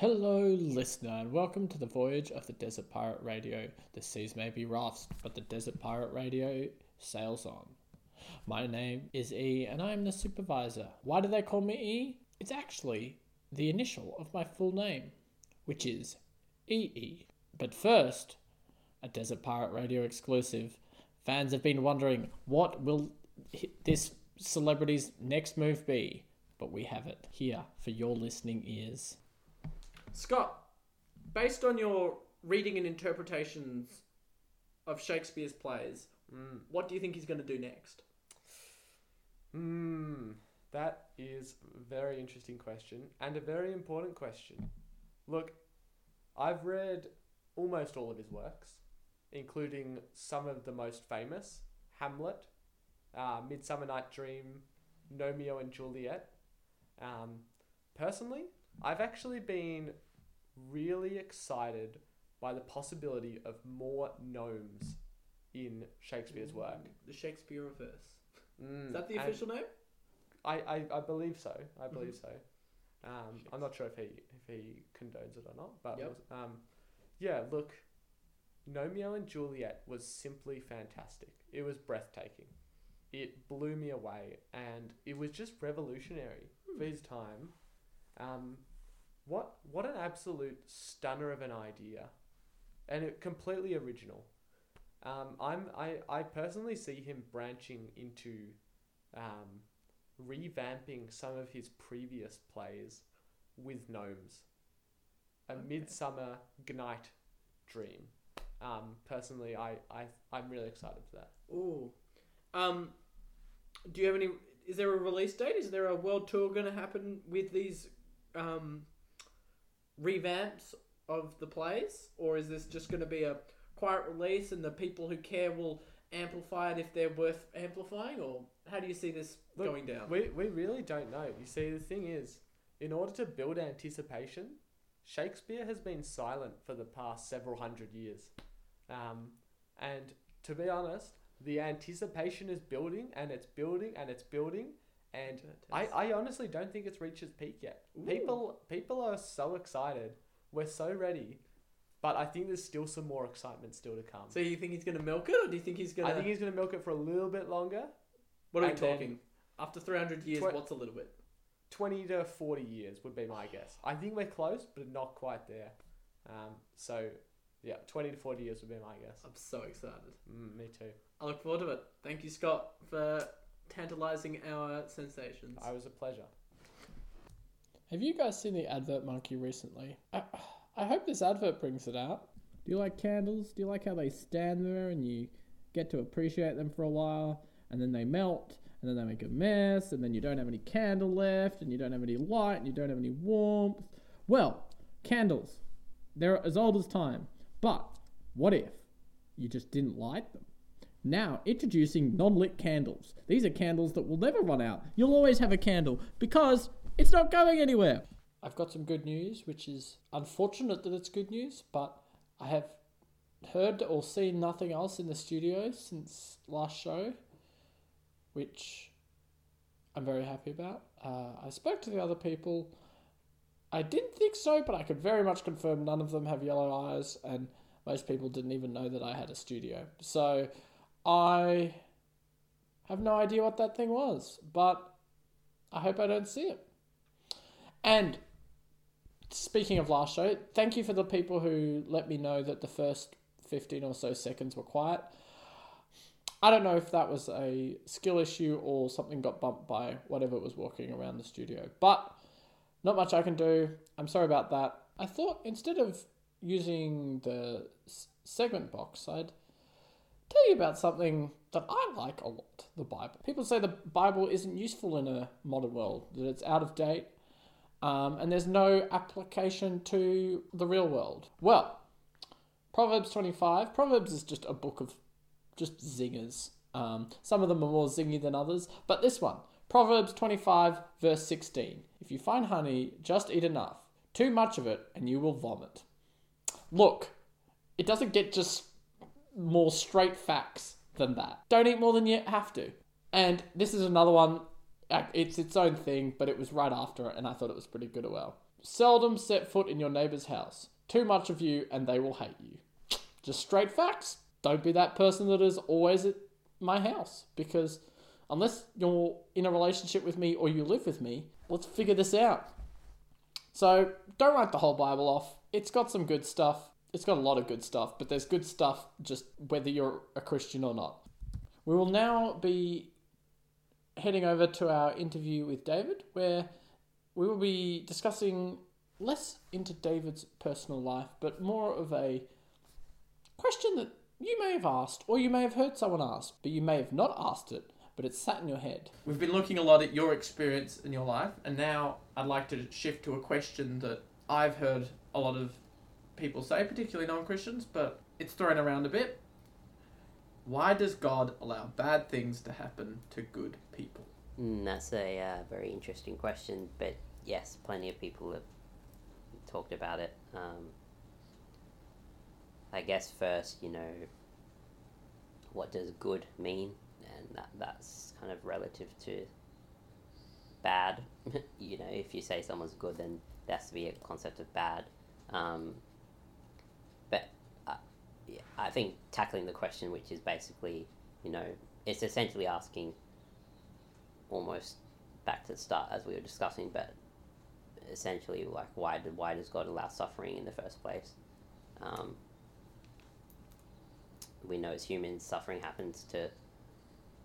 Hello, listener, and welcome to the voyage of the Desert Pirate Radio. The seas may be rough, but the Desert Pirate Radio sails on. My name is E, and I am the supervisor. Why do they call me E? It's actually the initial of my full name, which is EE. But first, a Desert Pirate Radio exclusive. Fans have been wondering what will this celebrity's next move be, but we have it here for your listening ears. Scott, based on your reading and interpretations of Shakespeare's plays, what do you think he's going to do next? Hmm, that is a very interesting question and a very important question. Look, I've read almost all of his works, including some of the most famous Hamlet, uh, Midsummer Night Dream, Romeo and Juliet. Um, personally, I've actually been really excited by the possibility of more gnomes in Shakespeare's work. The Shakespeare reverse. Mm, Is that the official name? I, I, I believe so. I believe Mm-hmm. so. Um, I'm not sure if he if he condones it or not, but Yep. was- um, yeah. Look, Romeo and Juliet was simply fantastic. It was breathtaking. It blew me away, and it was just revolutionary Hmm. for his time. Um, what what an absolute stunner of an idea, and it completely original. Um, I'm I, I personally see him branching into um, revamping some of his previous plays with gnomes. A Okay. Midsummer Night Dream. Um, personally, I, I I'm really excited for that. Ooh. Um, do you have any? Is there a release date? Is there a world tour going to happen with these um, revamps of the plays, or is this just going to be a quiet release and the people who care will amplify it if they're worth amplifying, or how do you see this Look, going down? We we really don't know. You see, the thing is, in order to build anticipation, Shakespeare has been silent for the past several hundred years, um, and to be honest, the anticipation is building and it's building and it's building, and I, I honestly don't think it's reached its peak yet. Ooh. People people are so excited. We're so ready. But I think there's still some more excitement still to come. So you think he's going to milk it, or do you think he's going to. I think he's going to milk it for a little bit longer. What are we talking? After three hundred years, Twe- what's a little bit? 20 to 40 years would be my guess. I think we're close, but not quite there. Um, so, yeah, 20 to 40 years would be my guess. I'm so excited. Mm, me too. I look forward to it. Thank you, Scott, for tantalizing our sensations. I was a pleasure. Have you guys seen the advert monkey recently? I, I hope this advert brings it out. Do you like candles? Do you like how they stand there and you get to appreciate them for a while and then they melt and then they make a mess and then you don't have any candle left and you don't have any light and you don't have any warmth? Well, candles. They're as old as time. But what if you just didn't light them? Now, introducing non lit candles. These are candles that will never run out. You'll always have a candle because it's not going anywhere. I've got some good news, which is unfortunate that it's good news, but I have heard or seen nothing else in the studio since last show, which I'm very happy about. Uh, I spoke to the other people. I didn't think so, but I could very much confirm none of them have yellow eyes, and most people didn't even know that I had a studio. So I have no idea what that thing was, but I hope I don't see it. And speaking of last show, thank you for the people who let me know that the first 15 or so seconds were quiet. I don't know if that was a skill issue or something got bumped by whatever was walking around the studio, but not much I can do. I'm sorry about that. I thought instead of using the segment box, I'd tell you about something that I like a lot the Bible. People say the Bible isn't useful in a modern world, that it's out of date, um, and there's no application to the real world. Well, Proverbs 25, Proverbs is just a book of just zingers. Um, some of them are more zingy than others, but this one, Proverbs 25, verse 16. If you find honey, just eat enough. Too much of it, and you will vomit. Look, it doesn't get just more straight facts than that. Don't eat more than you have to. And this is another one. uh, It's its own thing, but it was right after it, and I thought it was pretty good as well. Seldom set foot in your neighbor's house. Too much of you, and they will hate you. Just straight facts. Don't be that person that is always at my house because unless you're in a relationship with me or you live with me, let's figure this out. So don't write the whole Bible off. It's got some good stuff. It's got a lot of good stuff, but there's good stuff just whether you're a Christian or not. We will now be heading over to our interview with David, where we will be discussing less into David's personal life, but more of a question that you may have asked, or you may have heard someone ask, but you may have not asked it, but it's sat in your head. We've been looking a lot at your experience in your life, and now I'd like to shift to a question that I've heard a lot of people say, particularly non Christians, but it's thrown around a bit. Why does God allow bad things to happen to good people? Mm, that's a uh, very interesting question, but yes, plenty of people have talked about it. Um, I guess first, you know, what does good mean? And that, that's kind of relative to bad. you know, if you say someone's good, then there has to be a concept of bad. Um, I think tackling the question, which is basically, you know, it's essentially asking almost back to the start as we were discussing, but essentially like why did why does God allow suffering in the first place? Um, we know as humans, suffering happens to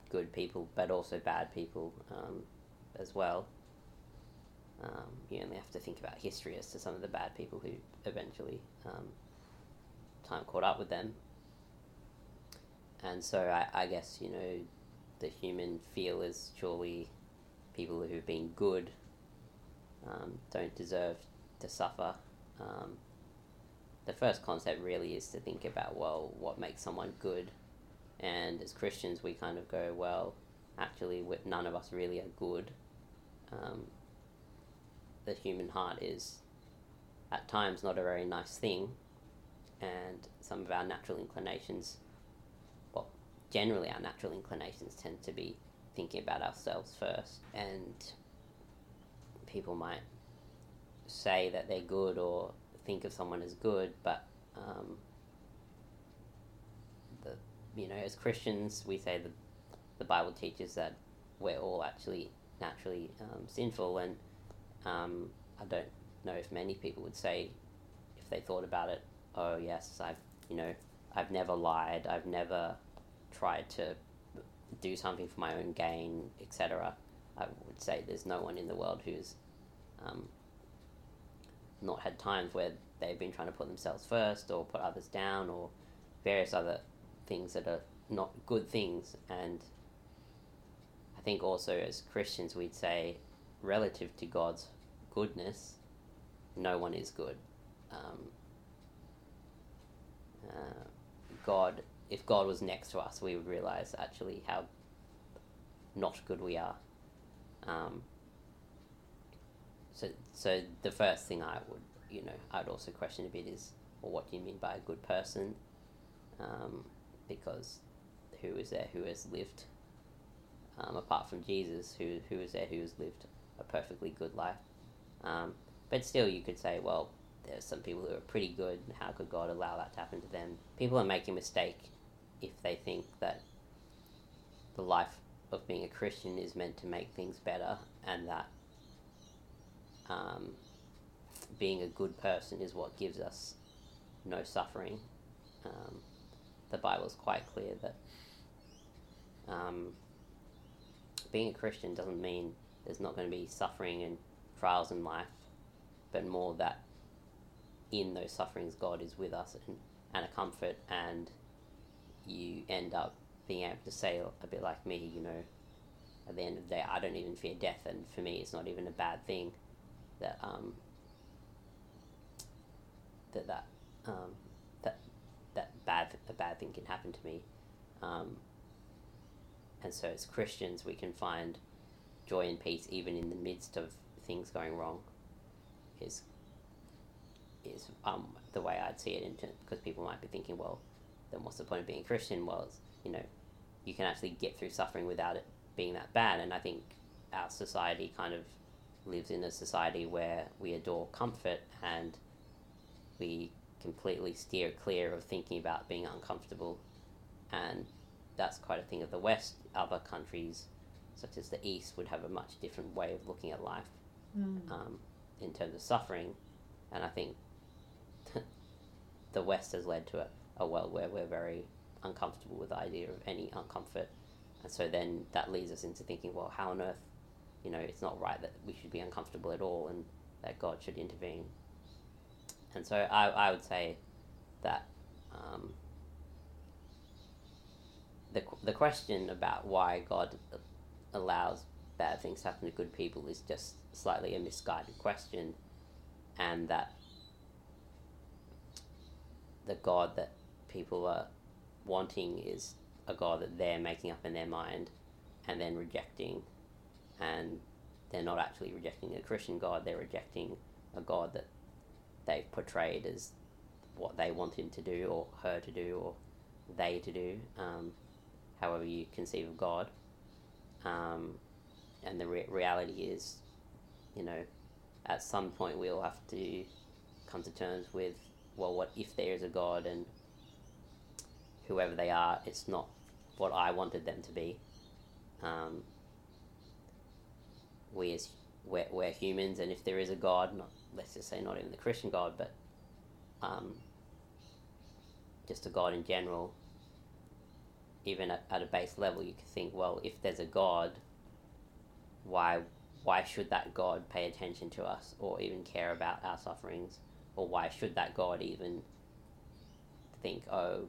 good people, but also bad people um, as well. Um, you only have to think about history as to some of the bad people who eventually um, time caught up with them. And so I, I guess, you know, the human feel is surely people who've been good um, don't deserve to suffer. Um, the first concept really is to think about, well, what makes someone good? And as Christians, we kind of go, well, actually, none of us really are good. Um, the human heart is at times not a very nice thing, and some of our natural inclinations, well, generally our natural inclinations tend to be thinking about ourselves first, and people might say that they're good or think of someone as good, but um, the you know as Christians we say that the Bible teaches that we're all actually naturally um, sinful, and um, I don't know if many people would say if they thought about it, oh yes, I've you know I've never lied, I've never tried to do something for my own gain, etc. I would say there's no one in the world who's um, not had times where they've been trying to put themselves first or put others down or various other things that are not good things. And I think also as Christians, we'd say, relative to God's goodness, no one is good. Um, God, if God was next to us, we would realize actually how not good we are. Um, so, so the first thing I would, you know, I'd also question a bit is, well, what do you mean by a good person? Um, because who is there who has lived, um, apart from Jesus, who who is there who has lived a perfectly good life? Um, but still, you could say, well, there's some people who are pretty good. How could God allow that to happen to them? People are making a mistake if they think that the life of being a Christian is meant to make things better, and that um, being a good person is what gives us no suffering. Um, the Bible is quite clear that um, being a Christian doesn't mean there's not going to be suffering and trials in life, but more that in those sufferings, God is with us and, and a comfort, and you end up being able to say a bit like me, you know, at the end of the day, I don't even fear death, and for me, it's not even a bad thing that um, that that um, that that bad a bad thing can happen to me, um, and so as Christians we can find joy and peace even in the midst of things going wrong. Is is um, the way I'd see it, because people might be thinking, well, then what's the point of being Christian? Well, you know, you can actually get through suffering without it being that bad, and I think our society kind of lives in a society where we adore comfort and we completely steer clear of thinking about being uncomfortable. And that's quite a thing of the West. Other countries, such as the East, would have a much different way of looking at life Mm. um, in terms of suffering. And I think the West has led to a, a world where we're very uncomfortable with the idea of any uncomfort. And so then that leads us into thinking, well, how on earth, you know, it's not right that we should be uncomfortable at all and that God should intervene. And so I, I would say that um, the, the question about why God allows bad things to happen to good people is just slightly a misguided question, and that the God that people are wanting is a God that they're making up in their mind and then rejecting, and they're not actually rejecting a Christian God, they're rejecting a God that they've portrayed as what they want him to do, or her to do, or they to do, um, however you conceive of God. Um, and the re- reality is, you know, at some point we'll have to come to terms with, well, what if there is a God and whoever they are, it's not what I wanted them to be. Um, we as we're, we're humans, and if there is a God, not let's just say not even the Christian God, but um, just a God in general, even at, at a base level, you could think, well, if there's a God, why why should that God pay attention to us or even care about our sufferings? Or why should that God even think, oh,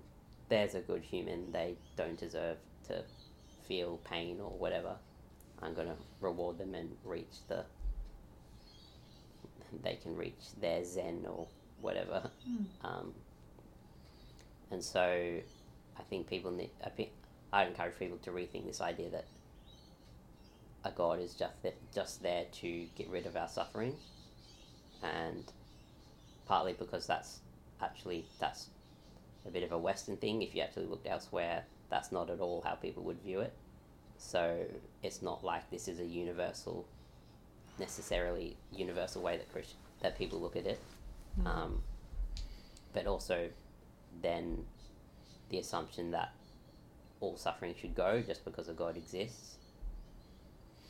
there's a good human, they don't deserve to feel pain or whatever. I'm going to reward them and reach the. They can reach their Zen or whatever. Mm. Um, and so I think people need. I encourage people to rethink this idea that a God is just there, just there to get rid of our suffering, and partly because that's actually that's a bit of a Western thing. If you actually looked elsewhere, that's not at all how people would view it. So it's not like this is a universal, necessarily universal way that Christian that people look at it. Mm. Um, but also, then the assumption that all suffering should go just because a God exists.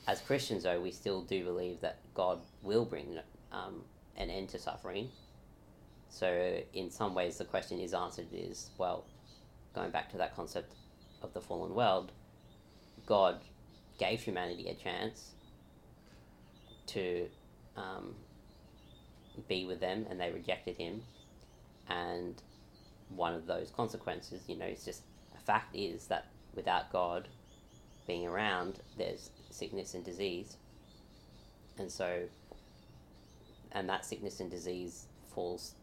As Christians, though, we still do believe that God will bring um, an end to suffering. So, in some ways, the question is answered is well, going back to that concept of the fallen world, God gave humanity a chance to um, be with them, and they rejected Him. And one of those consequences, you know, it's just a fact is that without God being around, there's sickness and disease. And so, and that sickness and disease falls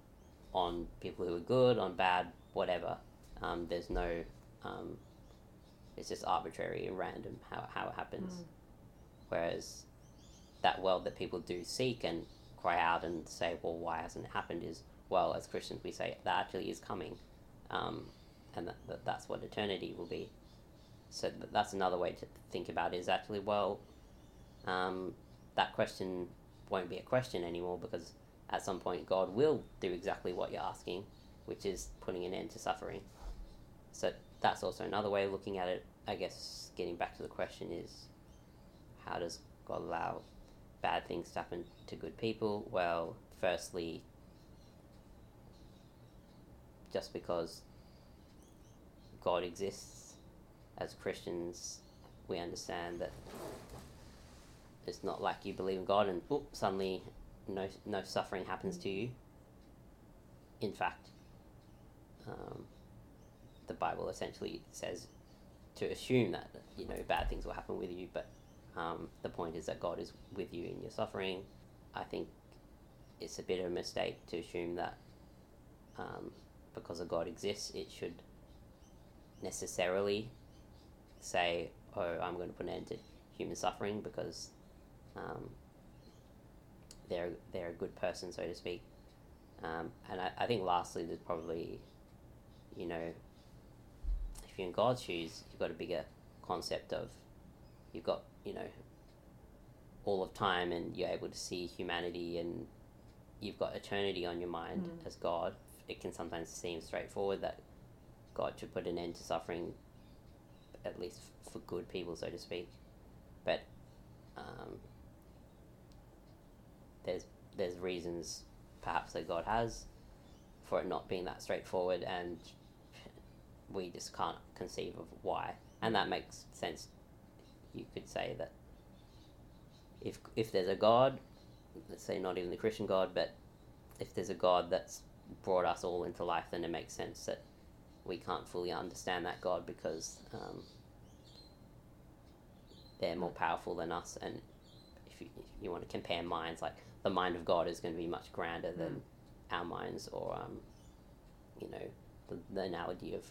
on people who are good, on bad, whatever. Um, there's no, um, it's just arbitrary and random how, how it happens. Mm. Whereas that world that people do seek and cry out and say, well, why hasn't it happened is, well, as Christians, we say that actually is coming. Um, and that, that that's what eternity will be. So that's another way to think about it is actually, well, um, that question won't be a question anymore because at some point God will do exactly what you're asking, which is putting an end to suffering. So that's also another way of looking at it. I guess getting back to the question is how does God allow bad things to happen to good people? Well, firstly, just because God exists, as Christians, we understand that it's not like you believe in God and suddenly no no suffering happens to you. In fact, um, the Bible essentially says to assume that you know bad things will happen with you, but um, the point is that God is with you in your suffering. I think it's a bit of a mistake to assume that um, because a God exists, it should necessarily say, "Oh, I'm going to put an end to human suffering because um, they're they're a good person, so to speak." Um, and I, I think lastly, there's probably, you know, if you're in God's shoes, you've got a bigger concept of, you've got you know, all of time and you're able to see humanity and you've got eternity on your mind Mm. as God, it can sometimes seem straightforward that God should put an end to suffering, at least f- for good people, so to speak. But um, there's there's reasons perhaps that God has for it not being that straightforward, and we just can't conceive of why. And that makes sense. You could say that if if there's a God, let's say not even the Christian God, but if there's a God that's brought us all into life, then it makes sense that we can't fully understand that God because um, they're more powerful than us. And if you, if you want to compare minds, like the mind of God is going to be much grander than our minds, or um, you know, the, the analogy of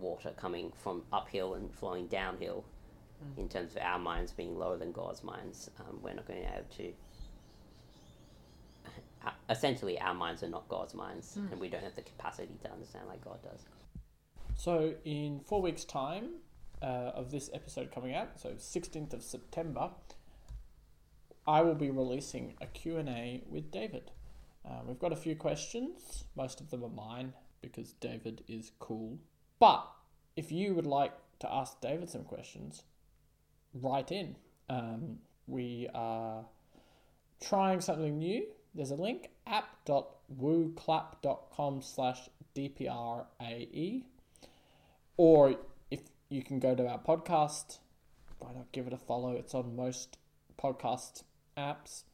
water coming from uphill and flowing downhill. Mm. In terms of our minds being lower than God's minds, um, we're not going to be able to uh, essentially our minds are not God's minds, Mm. and we don't have the capacity to understand like God does. So in four weeks' time uh, of this episode coming out, so 16th of September, I will be releasing a Q&A with David. Uh, we've got a few questions. Most of them are mine because David is cool. But if you would like to ask David some questions, write in. Um, we are trying something new. There's a link, app.wooclap.com slash DPRAE. Or if you can go to our podcast, why not give it a follow? It's on most podcast apps,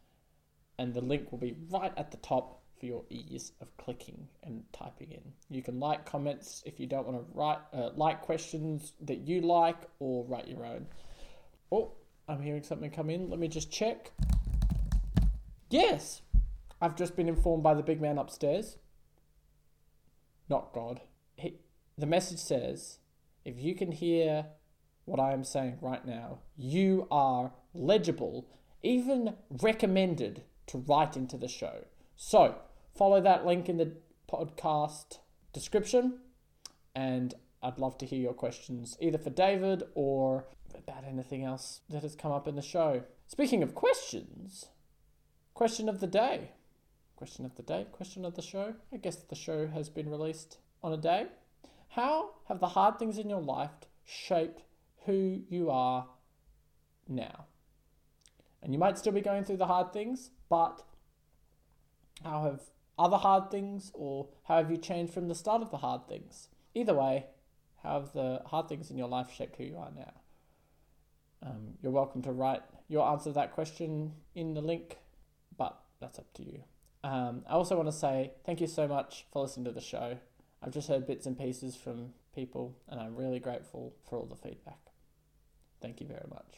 and the link will be right at the top for your ease of clicking and typing in. You can like comments if you don't want to write uh, like questions that you like or write your own. Oh, I'm hearing something come in. Let me just check. Yes, I've just been informed by the big man upstairs. Not God. He, the message says, if you can hear what I am saying right now, you are legible, even recommended to write into the show. So, follow that link in the podcast description, and I'd love to hear your questions either for David or about anything else that has come up in the show. Speaking of questions, question of the day. Question of the day, question of the show. I guess the show has been released on a day. How have the hard things in your life shaped who you are now? And you might still be going through the hard things, but how have other hard things or how have you changed from the start of the hard things? Either way, how have the hard things in your life shaped who you are now? Um, you're welcome to write your answer to that question in the link, but that's up to you. Um, I also want to say thank you so much for listening to the show. I've just heard bits and pieces from people, and I'm really grateful for all the feedback. Thank you very much.